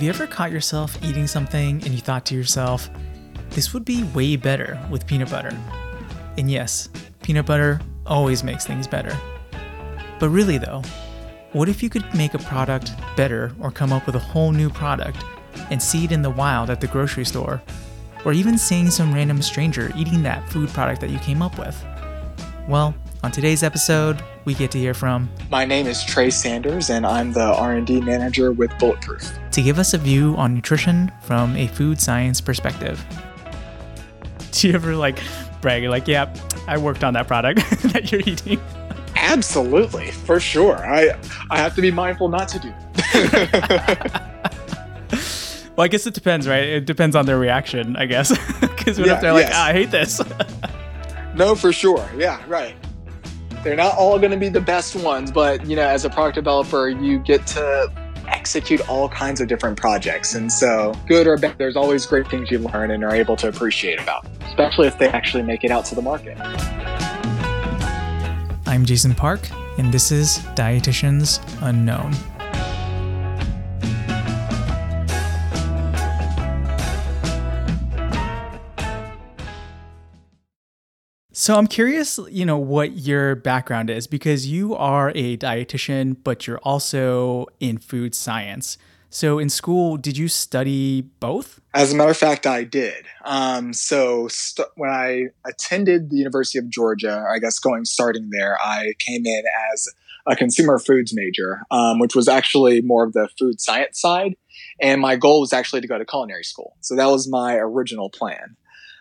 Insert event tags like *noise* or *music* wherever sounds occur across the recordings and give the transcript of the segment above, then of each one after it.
Have you ever caught yourself eating something and you thought to yourself, this would be way better with peanut butter? And yes, peanut butter always makes things better. But really, though, what if you could make a product better or come up with a whole new product and see it in the wild at the grocery store? Or even seeing some random stranger eating that food product that you came up with? Well, on today's episode, we get to hear from My name is Trey Sanders and I'm the R&D manager with Bulletproof. to give us a view on nutrition from a food science perspective. *laughs* Do you ever like brag like, "Yeah, I worked on that product *laughs* that you're eating"? Absolutely, for sure. I I have to be mindful not to do. that. *laughs* Well, I guess it depends, right? It depends on their reaction, I guess. Because what Yeah, if they're like, ah, "I hate this"? no, for sure. Yeah, right. They're not all going to be the best ones, but you know, as a product developer, you get to execute all kinds of different projects. And so, good or bad, there's always great things you learn and are able to appreciate about, especially if they actually make it out to the market. I'm Jason Park, and this is Dietitians Unknown. So I'm curious, you know, what your background is because you are a dietitian, but you're also in food science. So in school, did you study both? As a matter of fact, I did. Um, so st- when I attended the University of Georgia, I guess going starting there, I came in as a consumer foods major, um, which was actually more of the food science side. And my goal was actually to go to culinary school. So that was my original plan.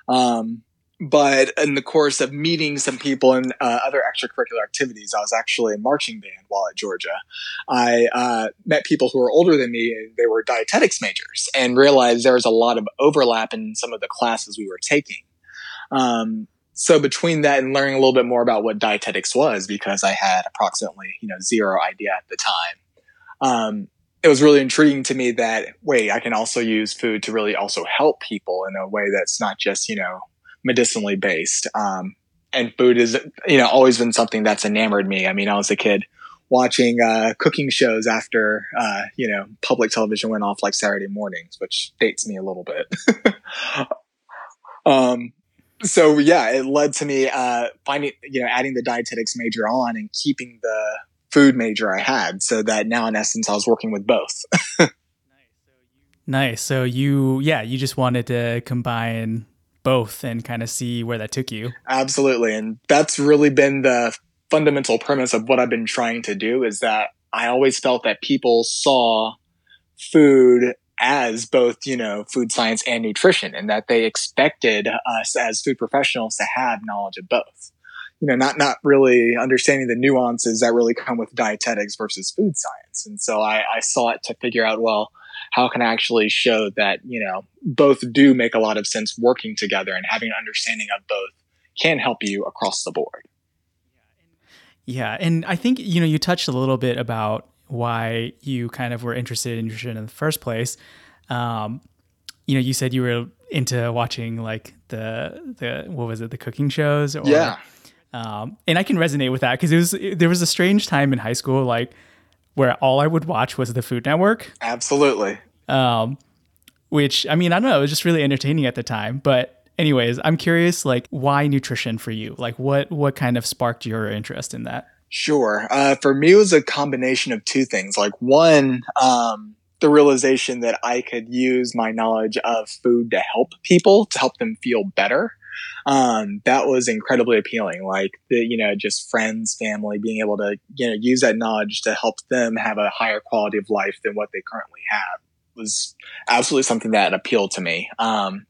Um, but in the course of meeting some people and uh, other extracurricular activities, I was actually in marching band while at Georgia. I uh, met people who were older than me and they were dietetics majors and realized there was a lot of overlap in some of the classes we were taking. Um, so between that and learning a little bit more about what dietetics was, because I had approximately you know zero idea at the time, um, it was really intriguing to me that wait, I can also use food to really also help people in a way that's not just you know medicinally based. Um, and food is you know always been something that's enamored me. I mean, I was a kid watching uh, cooking shows after uh, you know public television went off like Saturday mornings, which dates me a little bit. *laughs* um, so yeah, it led to me uh, finding you know adding the dietetics major on and keeping the food major I had, so that now in essence I was working with both. *laughs* Nice. So you, yeah, you just wanted to combine both and kind of see where that took you. Absolutely. And that's really been the fundamental premise of what I've been trying to do is that I always felt that people saw food as both, you know, food science and nutrition and that they expected us as food professionals to have knowledge of both. You know, not, not really understanding the nuances that really come with dietetics versus food science. And so I, I it to figure out, well, how can I actually show that, you know, both do make a lot of sense working together and having an understanding of both can help you across the board. Yeah. And I think, you know, you touched a little bit about why you kind of were interested in nutrition in the first place. Um, you know, you said you were into watching like the, the, what was it, the cooking shows? Or, Yeah. Um, and I can resonate with that because it was, there was a strange time in high school, like where all I would watch was the Food Network. Absolutely. um, which I mean I don't know, it was just really entertaining at the time. But anyways, I'm curious, like why nutrition for you? Like what what kind of sparked your interest in that? Sure. Uh, for me, it was a combination of two things. Like one, um, the realization that I could use my knowledge of food to help people, to help them feel better. Um, that was incredibly appealing. Like the, you know, just friends, family, being able to, you know, use that knowledge to help them have a higher quality of life than what they currently have was absolutely something that appealed to me. Um,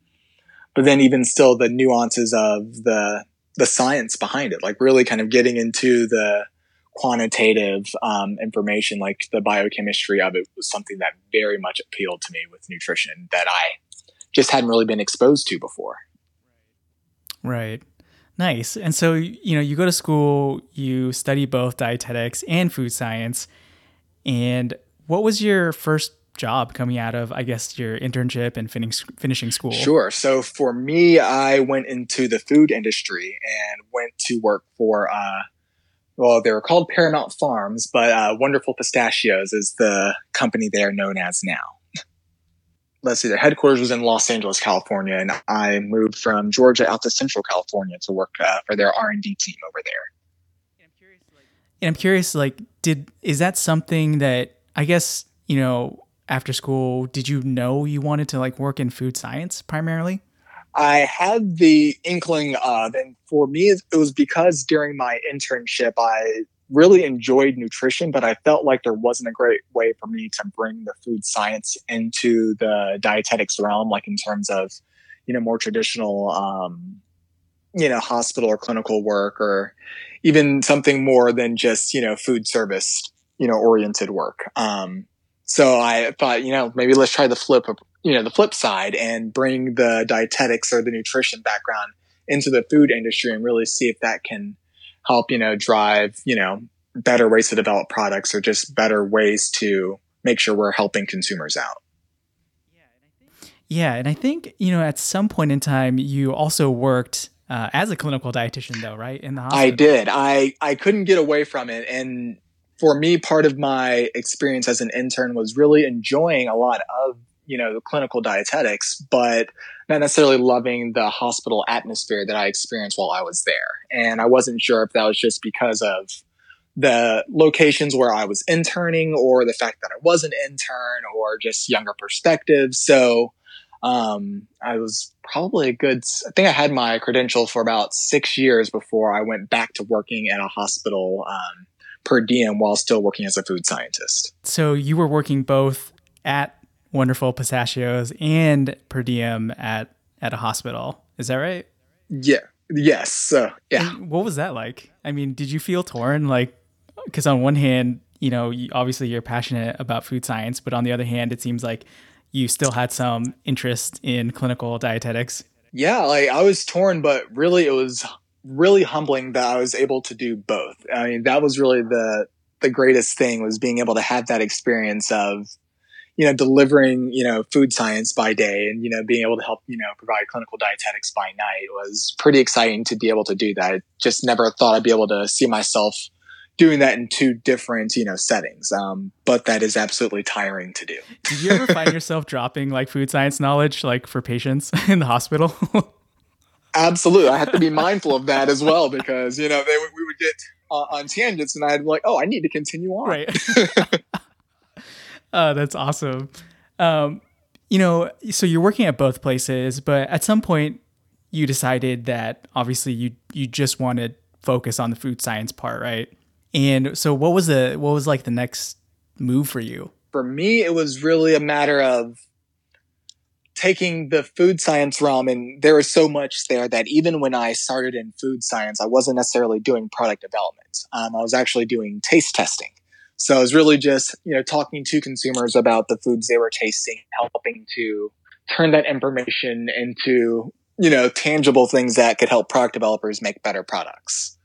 but then even still the nuances of the, the science behind it, like really kind of getting into the quantitative um, information, like the biochemistry of it, was something that very much appealed to me with nutrition that I just hadn't really been exposed to before. Right. Nice. And so you know, you go to school, you study both dietetics and food science. And what was your first job coming out of, I guess, your internship and finish, finishing school? Sure. So for me, I went into the food industry and went to work for, uh, well, they were called Paramount Farms, but uh, Wonderful Pistachios is the company they are known as now. Let's see, their headquarters was in Los Angeles, California, and I moved from Georgia out to Central California to work uh, for their R and D team over there. And I'm curious, like, did is that something that I guess you know after school? Did you know you wanted to like work in food science primarily? I had the inkling of, and for me, it was because during my internship, I really enjoyed nutrition, but I felt like there wasn't a great way for me to bring the food science into the dietetics realm, like in terms of, you know, more traditional, um, you know, hospital or clinical work, or even something more than just, you know, food service, you know, oriented work. Um, so I thought, you know, maybe let's try the flip, you know, the flip side and bring the dietetics or the nutrition background into the food industry and really see if that can help, you know, drive, you know, better ways to develop products or just better ways to make sure we're helping consumers out. Yeah, and I think, you know, at some point in time, you also worked uh, as a clinical dietitian, though, right? In the hospital. I did. I, I couldn't get away from it. And for me, part of my experience as an intern was really enjoying a lot of you know, the clinical dietetics, but not necessarily loving the hospital atmosphere that I experienced while I was there. And I wasn't sure if that was just because of the locations where I was interning or the fact that I was an intern or just younger perspectives. So, um, I was probably a good, I think I had my credential for about six years before I went back to working at a hospital, um, per diem while still working as a food scientist. So you were working both at wonderful pistachios and per diem at at a hospital. Is that right? Yeah. Yes. Uh, yeah. And what was that like? I mean, did you feel torn? Like, because on one hand, you know, you, obviously you're passionate about food science, but on the other hand, it seems like you still had some interest in clinical dietetics. Yeah, like I was torn, but really it was really humbling that I was able to do both. I mean, that was really the the greatest thing was being able to have that experience of you know, delivering, you know, food science by day and, you know, being able to help, you know, provide clinical dietetics by night was pretty exciting to be able to do that. I just never thought I'd be able to see myself doing that in two different, you know, settings. Um, but that is absolutely tiring to do. *laughs* Did you ever find yourself dropping like food science knowledge, like for patients *laughs* in the hospital? *laughs* Absolutely. I have to be mindful of that as well because, you know, they, we would get uh, on tangents and I'd be like, oh, I need to continue on. Right. Uh, that's awesome. Um, you know, so you're working at both places, but at some point you decided that obviously you you just want to focus on the food science part, right? And so what was the what was like the next move for you? For me, it was really a matter of taking the food science realm and there was so much there that even when I started in food science, I wasn't necessarily doing product development. Um, I was actually doing taste testing. So it was really just, you know, talking to consumers about the foods they were tasting, helping to turn that information into, you know, tangible things that could help product developers make better products.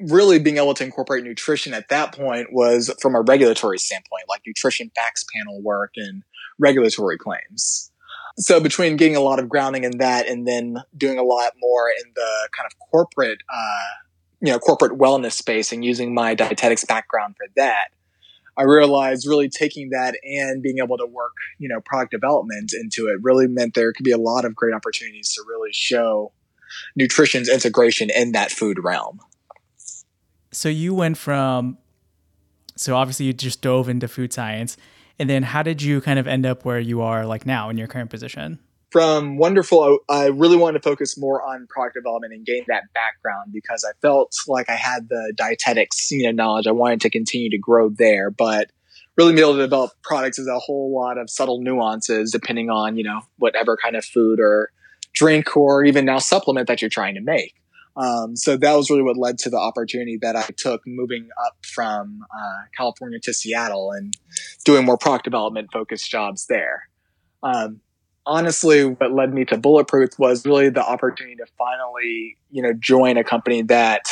Really being able to incorporate nutrition at that point was from a regulatory standpoint, like nutrition facts panel work and regulatory claims. So between getting a lot of grounding in that and then doing a lot more in the kind of corporate, uh, you know, corporate wellness space and using my dietetics background for that, I realized really taking that and being able to work, you know, product development into it really meant there could be a lot of great opportunities to really show nutrition's integration in that food realm. So you went from, so obviously you just dove into food science. And then how did you kind of end up where you are like now in your current position? From wonderful i really wanted to focus more on product development and gain that background because i felt like i had the dietetics you know knowledge i wanted to continue to grow there but really being able to develop products is a whole lot of subtle nuances depending on you know whatever kind of food or drink or even now supplement that you're trying to make um, so that was really what led to the opportunity that I took moving up from uh, California to Seattle and doing more product development focused jobs there. Um, honestly, what led me to Bulletproof was really the opportunity to finally, you know, join a company that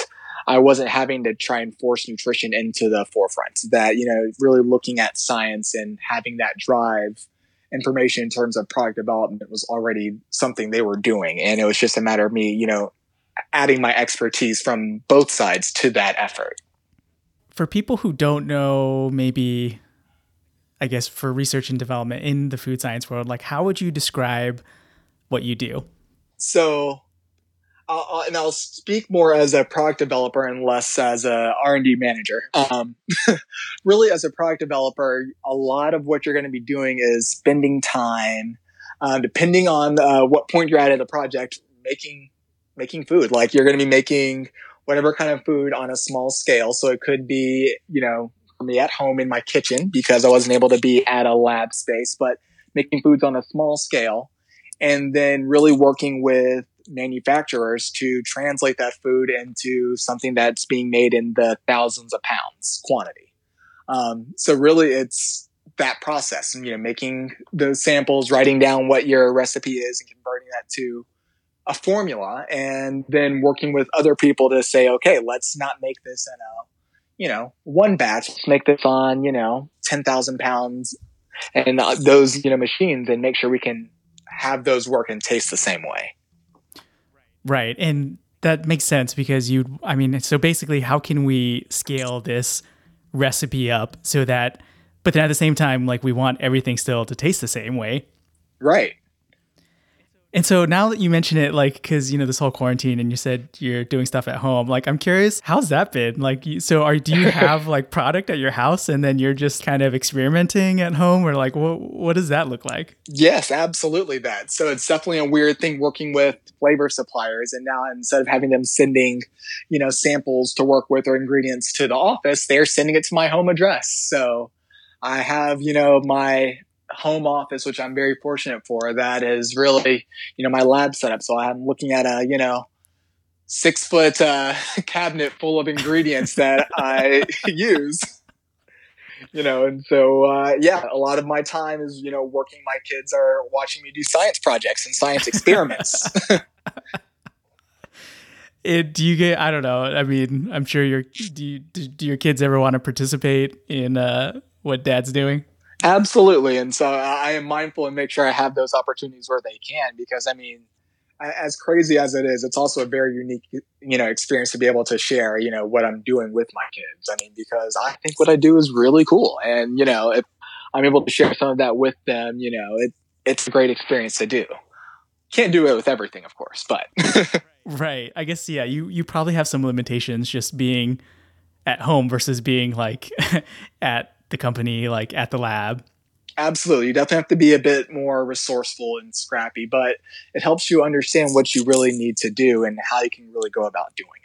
I wasn't having to try and force nutrition into the forefront. That, you know, really looking at science and having that drive information in terms of product development was already something they were doing. And it was just a matter of me, you know, adding my expertise from both sides to that effort. For people who don't know maybe I guess, for research and development in the food science world, like how would you describe what you do? So, uh, and I'll speak more as a product developer and less as a R&D manager. Um, *laughs* really, as a product developer, a lot of what you're going to be doing is spending time, uh, depending on uh, what point you're at in the project, making making food. Like you're going to be making whatever kind of food on a small scale. So it could be, you know, me at home in my kitchen because I wasn't able to be at a lab space, but making foods on a small scale and then really working with manufacturers to translate that food into something that's being made in the thousands of pounds quantity. Um, so really it's that process you know, making those samples, writing down what your recipe is and converting that to a formula and then working with other people to say, okay, let's not make this in a, you know, one batch. Make this on, you know, 10,000 pounds and uh, those, you know, machines and make sure we can have those work and taste the same way. Right. And that makes sense because you, I mean, so basically, how can we scale this recipe up so that, but then at the same time, like we want everything still to taste the same way? Right. And so now that you mention it, like, because you know this whole quarantine, and you said you're doing stuff at home, like, I'm curious, how's that been? Like, so are do you *laughs* have like product at your house, and then you're just kind of experimenting at home, or like, what what does that look like? Yes, absolutely that. So it's definitely a weird thing working with flavor suppliers, and now instead of having them sending, you know, samples to work with or ingredients to the office, they're sending it to my home address. So I have, you know, my home office, which I'm very fortunate for, that is really, you know, my lab setup. So I'm looking at a, you know, six foot uh, *laughs* cabinet full of ingredients that I *laughs* use. You know, and so uh, yeah, a lot of my time is you know working. My kids are watching me do science projects and science experiments. *laughs* it, do you get? I don't know. I mean, I'm sure your do, you, do your kids ever want to participate in uh, what Dad's doing? Absolutely. And so I am mindful and make sure I have those opportunities where they can, because I mean, as crazy as it is, it's also a very unique, you know, experience to be able to share, you know, what I'm doing with my kids. I mean, because I think what I do is really cool. And, you know, if I'm able to share some of that with them, you know, it, it's a great experience to do. Can't do it with everything, of course, but. *laughs* right. I guess, yeah, you, you probably have some limitations just being at home versus being like *laughs* at the company, like at the lab. Absolutely. You definitely have to be a bit more resourceful and scrappy, but it helps you understand what you really need to do and how you can really go about doing it.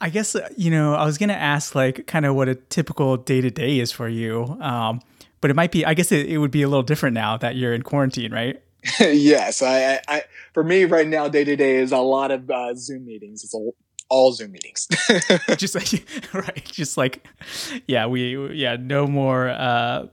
I guess, uh, you know, I was going to ask like kind of what a typical day to day is for you. Um, but it might be, I guess it, it would be a little different now that you're in quarantine, right? *laughs* yes. I, I, for me right now, day to day is a lot of uh, Zoom meetings. It's a all Zoom meetings. *laughs* just like *laughs* right, just like yeah, we yeah, no more uh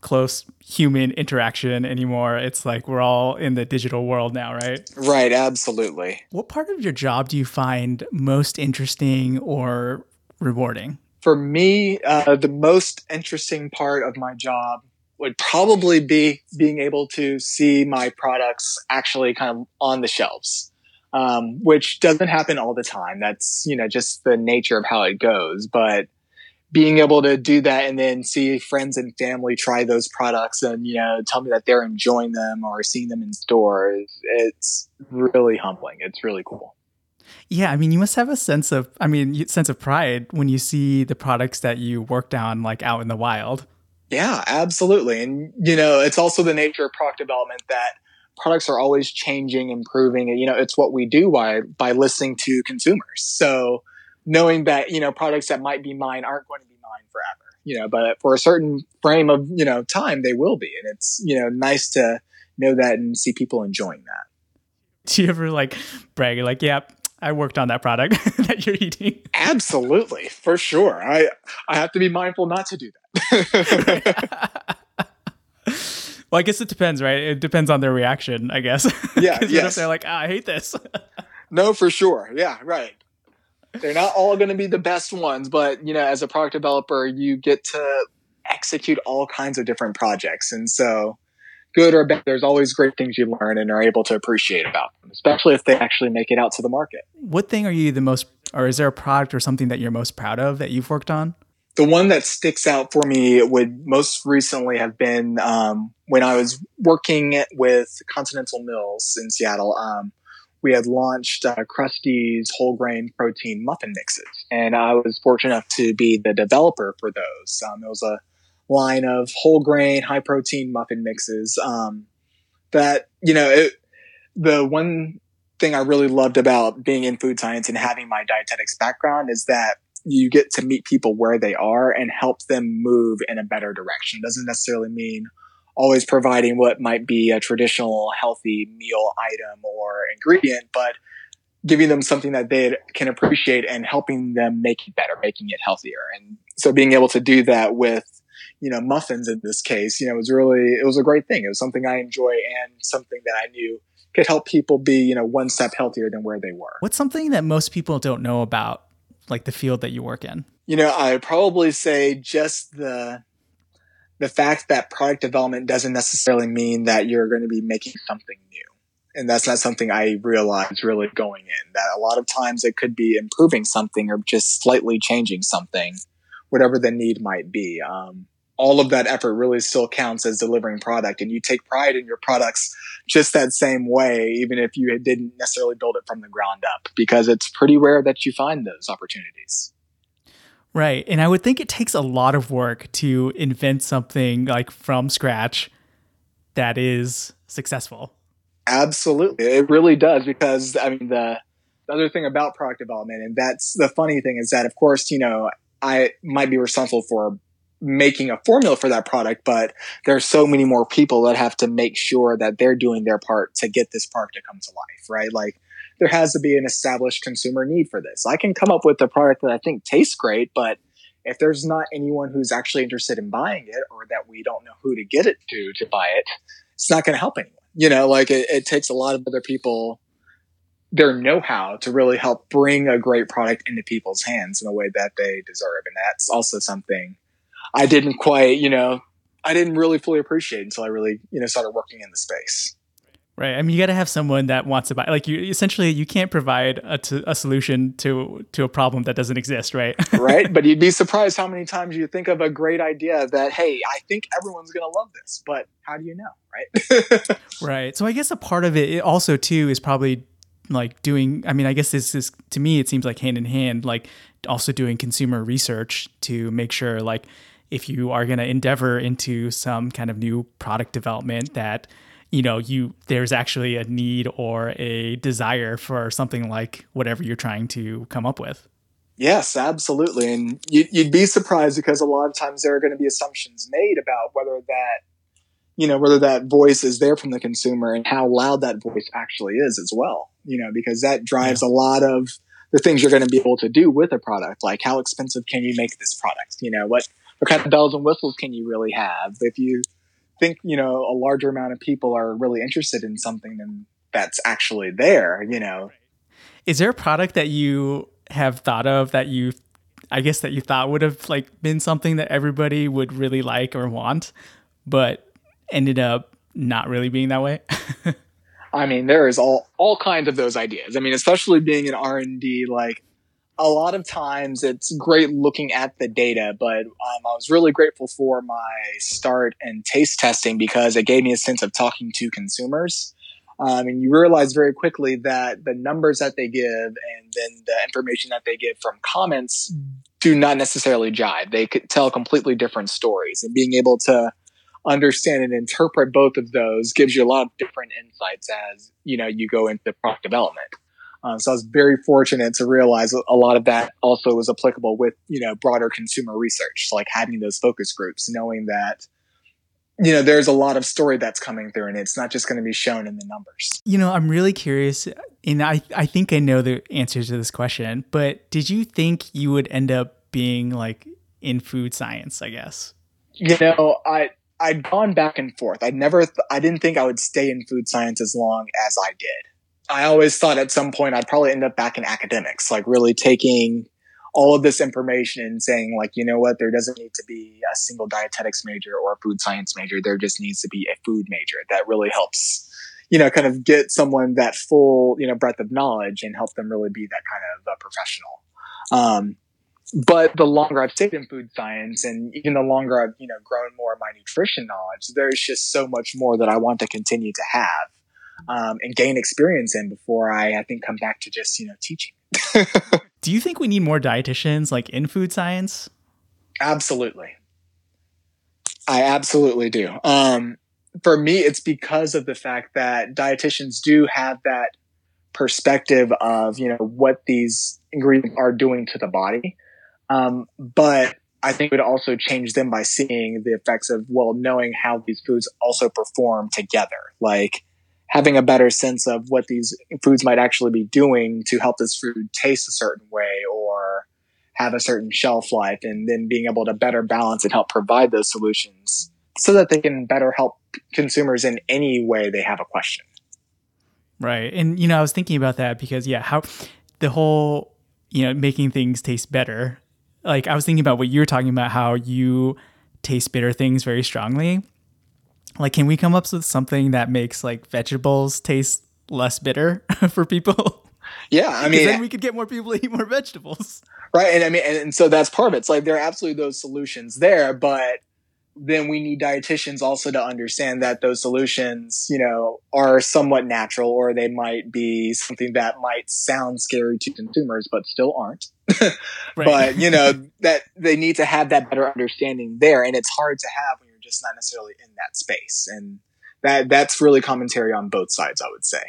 close human interaction anymore. It's like we're all in the digital world now, right? Right, absolutely. What part of your job do you find most interesting or rewarding? For me, uh, the most interesting part of my job would probably be being able to see my products actually kind of on the shelves um, which doesn't happen all the time. That's, you know, just the nature of how it goes. But being able to do that and then see friends and family try those products and, you know, tell me that they're enjoying them or seeing them in stores, it's really humbling. It's really cool. Yeah, I mean, you must have a sense of, I mean, sense of pride when you see the products that you worked on like out in the wild. Yeah, absolutely. And, you know, it's also the nature of product development that products are always changing, improving. You know, it's what we do by, by listening to consumers. So knowing that, you know, products that might be mine aren't going to be mine forever, you know, but for a certain frame of, you know, time, they will be. And it's, you know, nice to know that and see people enjoying that. Do you ever like brag, like, yeah, I worked on that product *laughs* that you're eating. Absolutely, for sure. I I have to be mindful not to do that. *laughs* *laughs* Well, I guess it depends, right? It depends on their reaction, I guess. *laughs* Yeah. yes. They're like, ah, I hate this. *laughs* no, for sure. Yeah, right. They're not all going to be the best ones, but you know, as a product developer, you get to execute all kinds of different projects, and so good or bad, there's always great things you learn and are able to appreciate about them, especially if they actually make it out to the market. What thing are you the most, or is there a product or something that you're most proud of that you've worked on? The one that sticks out for me would most recently have been um, when I was working with Continental Mills in Seattle. Um, we had launched uh, Krusteaz whole grain protein muffin mixes, and I was fortunate enough to be the developer for those. Um, it was a line of whole grain, high protein muffin mixes. Um, that you know, it, the one thing I really loved about being in food science and having my dietetics background is that you get to meet people where they are and help them move in a better direction. It doesn't necessarily mean always providing what might be a traditional healthy meal item or ingredient, but giving them something that they can appreciate and helping them make it better, making it healthier. And so being able to do that with, you know, muffins in this case, you know, was really, it was a great thing. It was something I enjoy and something that I knew could help people be, you know, one step healthier than where they were. What's something that most people don't know about like the field that you work in? You know, I would probably say just the the fact that product development doesn't necessarily mean that you're going to be making something new. And that's not something I realized really going in. That a lot of times it could be improving something or just slightly changing something, whatever the need might be. Um, all of that effort really still counts as delivering product. And you take pride in your products just that same way even if you didn't necessarily build it from the ground up because it's pretty rare that you find those opportunities. Right. And i would think it takes a lot of work to invent something like from scratch that is successful. Absolutely. It really does because i mean the, the other thing about product development and that's the funny thing is that of course you know i might be responsible for making a formula for that product, but there are so many more people that have to make sure that they're doing their part to get this product to come to life, right? Like there has to be an established consumer need for this. I can come up with a product that I think tastes great, but if there's not anyone who's actually interested in buying it or that we don't know who to get it to to buy it, it's not going to help anyone. You know, like it, it takes a lot of other people their know-how to really help bring a great product into people's hands in a way that they deserve. And that's also something I didn't quite, you know, I didn't really fully appreciate until I really, you know, started working in the space. Right. I mean, you got to have someone that wants to buy. Like, you essentially you can't provide a, t- a solution to to a problem that doesn't exist, right? *laughs* right. But you'd be surprised how many times you think of a great idea that, hey, I think everyone's going to love this, but how do you know, right? *laughs* right. So I guess a part of it also too is probably like doing. I mean, I guess this is to me it seems like hand in hand, like also doing consumer research to make sure like if you are going to endeavor into some kind of new product development that you know you there's actually a need or a desire for something like whatever you're trying to come up with. Yes absolutely. And you, would be surprised because a lot of times there are going to be assumptions made about whether that you know whether that voice is there from the consumer and how loud that voice actually is as well you know because that drives yeah. a lot of the things you're going to be able to do with a product like how expensive can you make this product? You know what what kind of bells and whistles can you really have? If you think, you know, a larger amount of people are really interested in something, then that's actually there, you know. Is there a product that you have thought of that you I guess that you thought would have like been something that everybody would really like or want, but ended up not really being that way? *laughs* I mean, there is all all kinds of those ideas. I mean, especially being in R and D, like a lot of times it's great looking at the data, but um, I was really grateful for my start and taste testing because it gave me a sense of talking to consumers. Um, and you realize very quickly that the numbers that they give and then the information that they give from comments do not necessarily jive. They could tell completely different stories, and being able to understand and interpret both of those gives you a lot of different insights as you know you go into product development. Um, so I was very fortunate to realize a lot of that also was applicable with, you know, broader consumer research, like having those focus groups, knowing that, you know, there's a lot of story that's coming through and it's not just going to be shown in the numbers. You know, I'm really curious and I, I think I know the answers to this question, but did you think you would end up being like in food science, I guess? You know, I, I'd gone back and forth. I never, th- I didn't think I would stay in food science as long as I did. I always thought at some point I'd probably end up back in academics, like really taking all of this information and saying like, you know what, there doesn't need to be a single dietetics major or a food science major. There just needs to be a food major that really helps, you know, kind of get someone that full, you know, breadth of knowledge and help them really be that kind of a professional. Um, but the longer I've stayed in food science and even the longer I've, you know, grown more of my nutrition knowledge, there's just so much more that I want to continue to have um, and gain experience in before I, I think, come back to just, you know, teaching. *laughs* Do you think we need more dietitians like in food science? Absolutely. I absolutely do. Um, for me, it's because of the fact that dietitians do have that perspective of, you know, what these ingredients are doing to the body. Um, but I think it would also change them by seeing the effects of, well, knowing how these foods also perform together. Like having a better sense of what these foods might actually be doing to help this food taste a certain way or have a certain shelf life and then being able to better balance and help provide those solutions so that they can better help consumers in any way they have a question. Right. And you know, I was thinking about that because yeah, how the whole, you know, making things taste better. Like I was thinking about what you were talking about how you taste bitter things very strongly. Like can we come up with something that makes like vegetables taste less bitter *laughs* for people? Yeah, I mean, then we could get more people to eat more vegetables, right? And I mean, and, and so that's part of it. It's like there are absolutely those solutions there, but then we need dietitians also to understand that those solutions, you know, are somewhat natural or they might be something that might sound scary to consumers, but still aren't. *laughs* But, you know, that they need to have that better understanding there. And it's hard to have when you're just not necessarily in that space. And that, that's really commentary on both sides, I would say.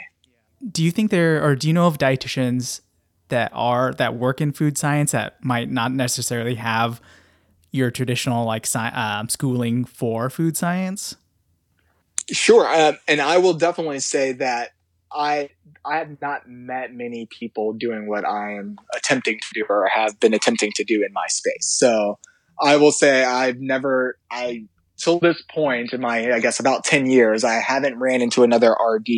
Do you think there, or do you know of dietitians that are, that work in food science that might not necessarily have your traditional like sci- um, schooling for food science? Sure, uh, and I will definitely say that I I have not met many people doing what I am attempting to do or have been attempting to do in my space. So I will say I've never I till this point in my I guess about ten years I haven't ran into another RD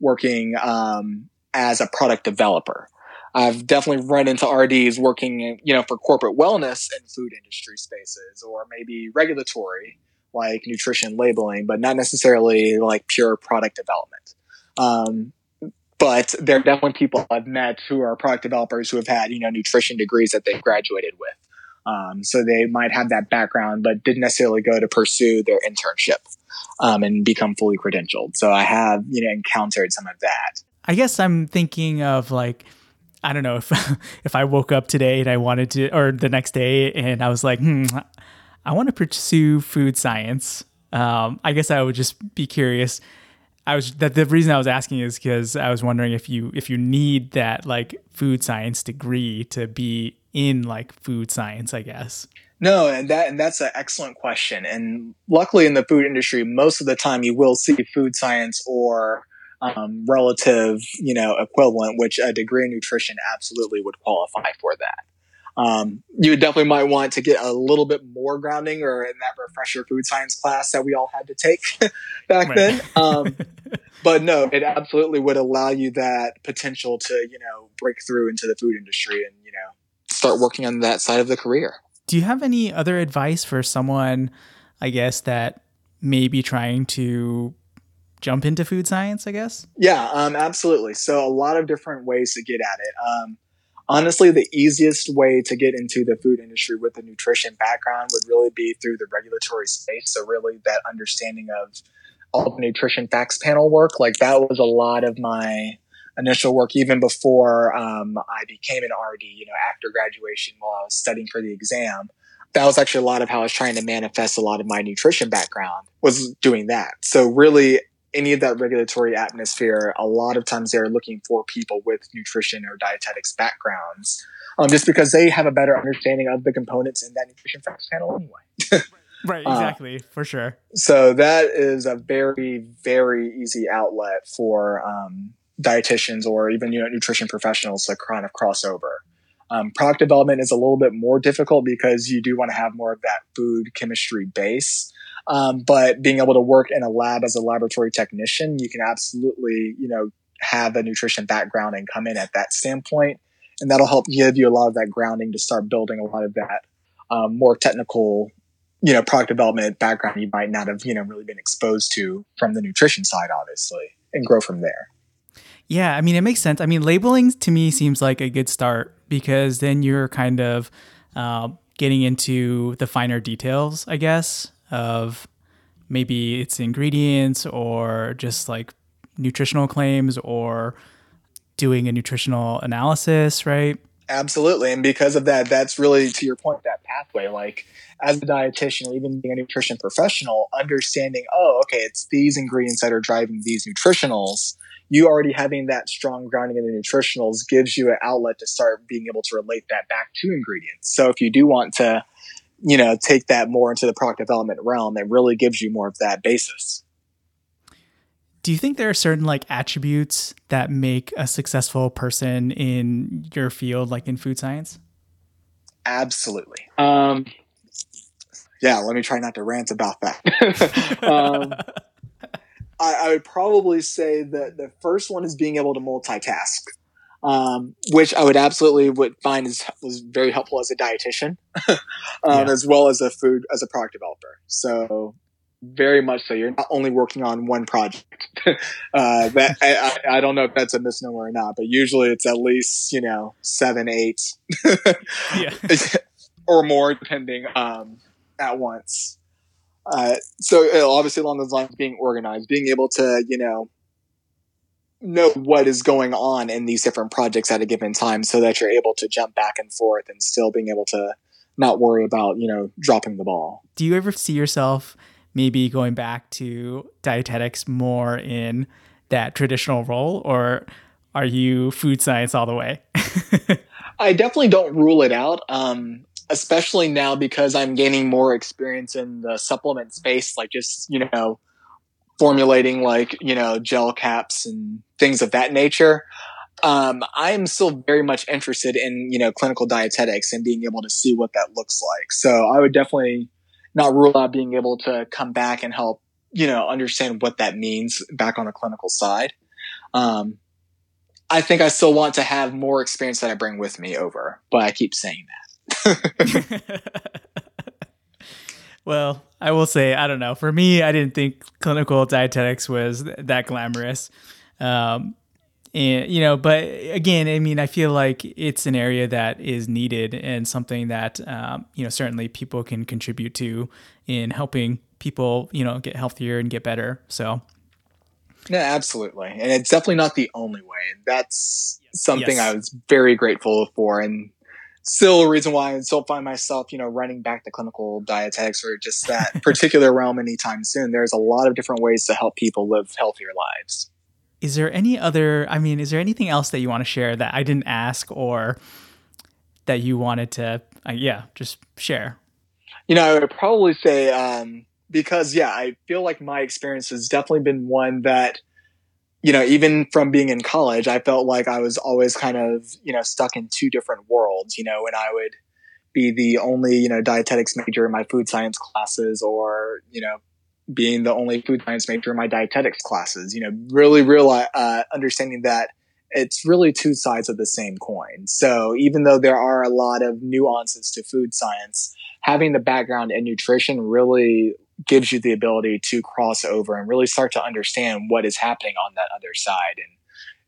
working um, as a product developer. I've definitely run into RDs working, you know, for corporate wellness and food industry spaces, or maybe regulatory, like nutrition labeling, but not necessarily like pure product development. Um, but there are definitely people I've met who are product developers who have had, you know, nutrition degrees that they've graduated with. Um, so they might have that background, but didn't necessarily go to pursue their internship um, and become fully credentialed. So I have, you know, encountered some of that. I guess I'm thinking of like I don't know if *laughs* if I woke up today and I wanted to, or the next day, and I was like, hmm, I want to pursue food science. Um, I guess I would just be curious. I was that the reason I was asking is because I was wondering if you if you need that like food science degree to be in like food science. I guess. No, and that and that's an excellent question. And luckily, in the food industry, most of the time you will see food science or um, relative, you know, equivalent, which a degree in nutrition absolutely would qualify for that. Um, you definitely might want to get a little bit more grounding or in that refresher food science class that we all had to take *laughs* back right. then. Um, *laughs* but no, it absolutely would allow you that potential to, you know, break through into the food industry and, you know, start working on that side of the career. Do you have any other advice for someone, I guess, that may be trying to jump into food science, I guess? Yeah, um, absolutely. So, a lot of different ways to get at it. Um, honestly, the easiest way to get into the food industry with a nutrition background would really be through the regulatory space. So, really, that understanding of all the nutrition facts panel work, like that was a lot of my initial work even before um, I became an RD, you know, after graduation while I was studying for the exam that was actually a lot of how I was trying to manifest a lot of my nutrition background was doing that. So really any of that regulatory atmosphere, a lot of times they're looking for people with nutrition or dietetics backgrounds, um, just because they have a better understanding of the components in that nutrition facts panel anyway. *laughs* right, uh, exactly, uh, for sure. So that is a very, very easy outlet for um, dietitians or even you know nutrition professionals to kind of cross over. Um, product development is a little bit more difficult because you do want to have more of that food chemistry base. Um, but being able to work in a lab as a laboratory technician, you can absolutely, you know, have a nutrition background and come in at that standpoint. And that'll help give you a lot of that grounding to start building a lot of that um, more technical, you know, product development background you might not have, you know, really been exposed to from the nutrition side, obviously, and grow from there. Yeah, I mean, it makes sense. I mean, labeling to me seems like a good start because then you're kind of uh, getting into the finer details, I guess, of maybe its ingredients or just like nutritional claims or doing a nutritional analysis, right? Absolutely. And because of that, that's really to your point, that pathway. Like as a dietitian or even being a nutrition professional, understanding, oh, okay, it's these ingredients that are driving these nutritionals. You already having that strong grounding in the nutritionals gives you an outlet to start being able to relate that back to ingredients. So if you do want to, you know, take that more into the product development realm, it really gives you more of that basis. Do you think there are certain like attributes that make a successful person in your field like in food science? Absolutely. Um, yeah let me try not to rant about that. *laughs* Um, I, I, would probably say that the first one is being able to multitask um, which I would absolutely would find is was very helpful as a dietitian, *laughs* um, yeah. as well as a food as a product developer. So very much so. You're not only working on one project. *laughs* uh, that I, I, don't know if that's a misnomer or not, but usually it's at least you know seven, eight, *laughs* yeah, or more, depending um, at once. Uh, so uh, obviously along those lines, being organized, being able to you know know what is going on in these different projects at a given time, so that you're able to jump back and forth and still being able to not worry about you know dropping the ball. Do you ever see yourself? maybe going back to dietetics more in that traditional role, or are you food science all the way? *laughs* I definitely don't rule it out, um, especially now because I'm gaining more experience in the supplement space, like just, you know, formulating like, you know, gel caps and things of that nature. Um, I am still very much interested in, you know, clinical dietetics and being able to see what that looks like. So I would definitely not rule out being able to come back and help, you know, understand what that means back on the clinical side. Um, I think I still want to have more experience that I bring with me over, but I keep saying that. *laughs* well, I will say, I don't know. For me, I didn't think clinical dietetics was that glamorous. Um, and you know but again i mean i feel like it's an area that is needed and something that um, you know certainly people can contribute to in helping people you know get healthier and get better so yeah absolutely and it's definitely not the only way And that's something yes. i was very grateful for and still a reason why i still find myself you know running back to clinical dietetics or just that *laughs* particular realm anytime soon. There's a lot of different ways to help people live healthier lives. Is there any other i mean is there anything else that you want to share that i didn't ask or that you wanted to uh, yeah just share? You know i would probably say um, because yeah i feel like my experience has definitely been one that you know even from being in college i felt like i was always kind of you know stuck in two different worlds you know when i would be the only you know dietetics major in my food science classes or you know being the only food science major in my dietetics classes, you know, really realize, uh, understanding that it's really two sides of the same coin. So even though there are a lot of nuances to food science, having the background in nutrition really gives you the ability to cross over and really start to understand what is happening on that other side. And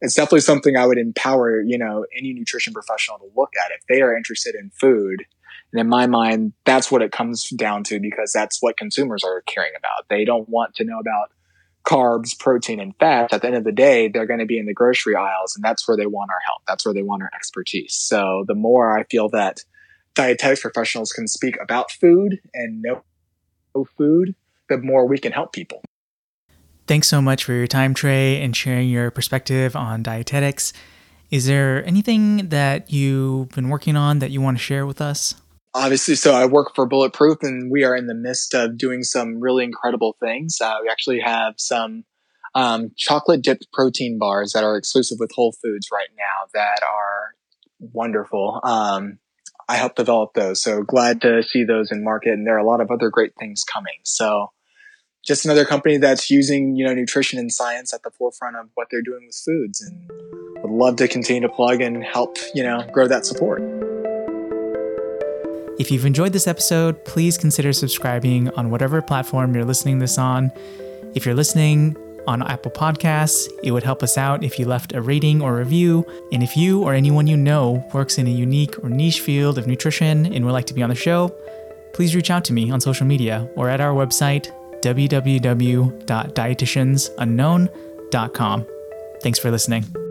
it's definitely something I would empower, you know, any nutrition professional to look at if they are interested in food and in my mind, that's what it comes down to because that's what consumers are caring about. They don't want to know about carbs, protein, and fat. At the end of the day, they're going to be in the grocery aisles, and that's where they want our help. That's where they want our expertise. So the more I feel that dietetics professionals can speak about food and know food, the more we can help people. Thanks so much for your time, Trey, and sharing your perspective on dietetics. Is there anything that you've been working on that you want to share with us? obviously, so I work for Bulletproof, and we are in the midst of doing some really incredible things. Uh, we actually have some um, chocolate dipped protein bars that are exclusive with Whole Foods right now that are wonderful. Um, I helped develop those, so glad to see those in market. And there are a lot of other great things coming. So, just another company that's using you know nutrition and science at the forefront of what they're doing with foods, and would love to continue to plug and help you know grow that support. If you've enjoyed this episode, please consider subscribing on whatever platform you're listening this on. If you're listening on Apple Podcasts. It would help us out if you left a rating or review. And if you or anyone you know works in a unique or niche field of nutrition and would like to be on the show, please reach out to me on social media or at our website, www.dietitiansunknown.com. Thanks for listening.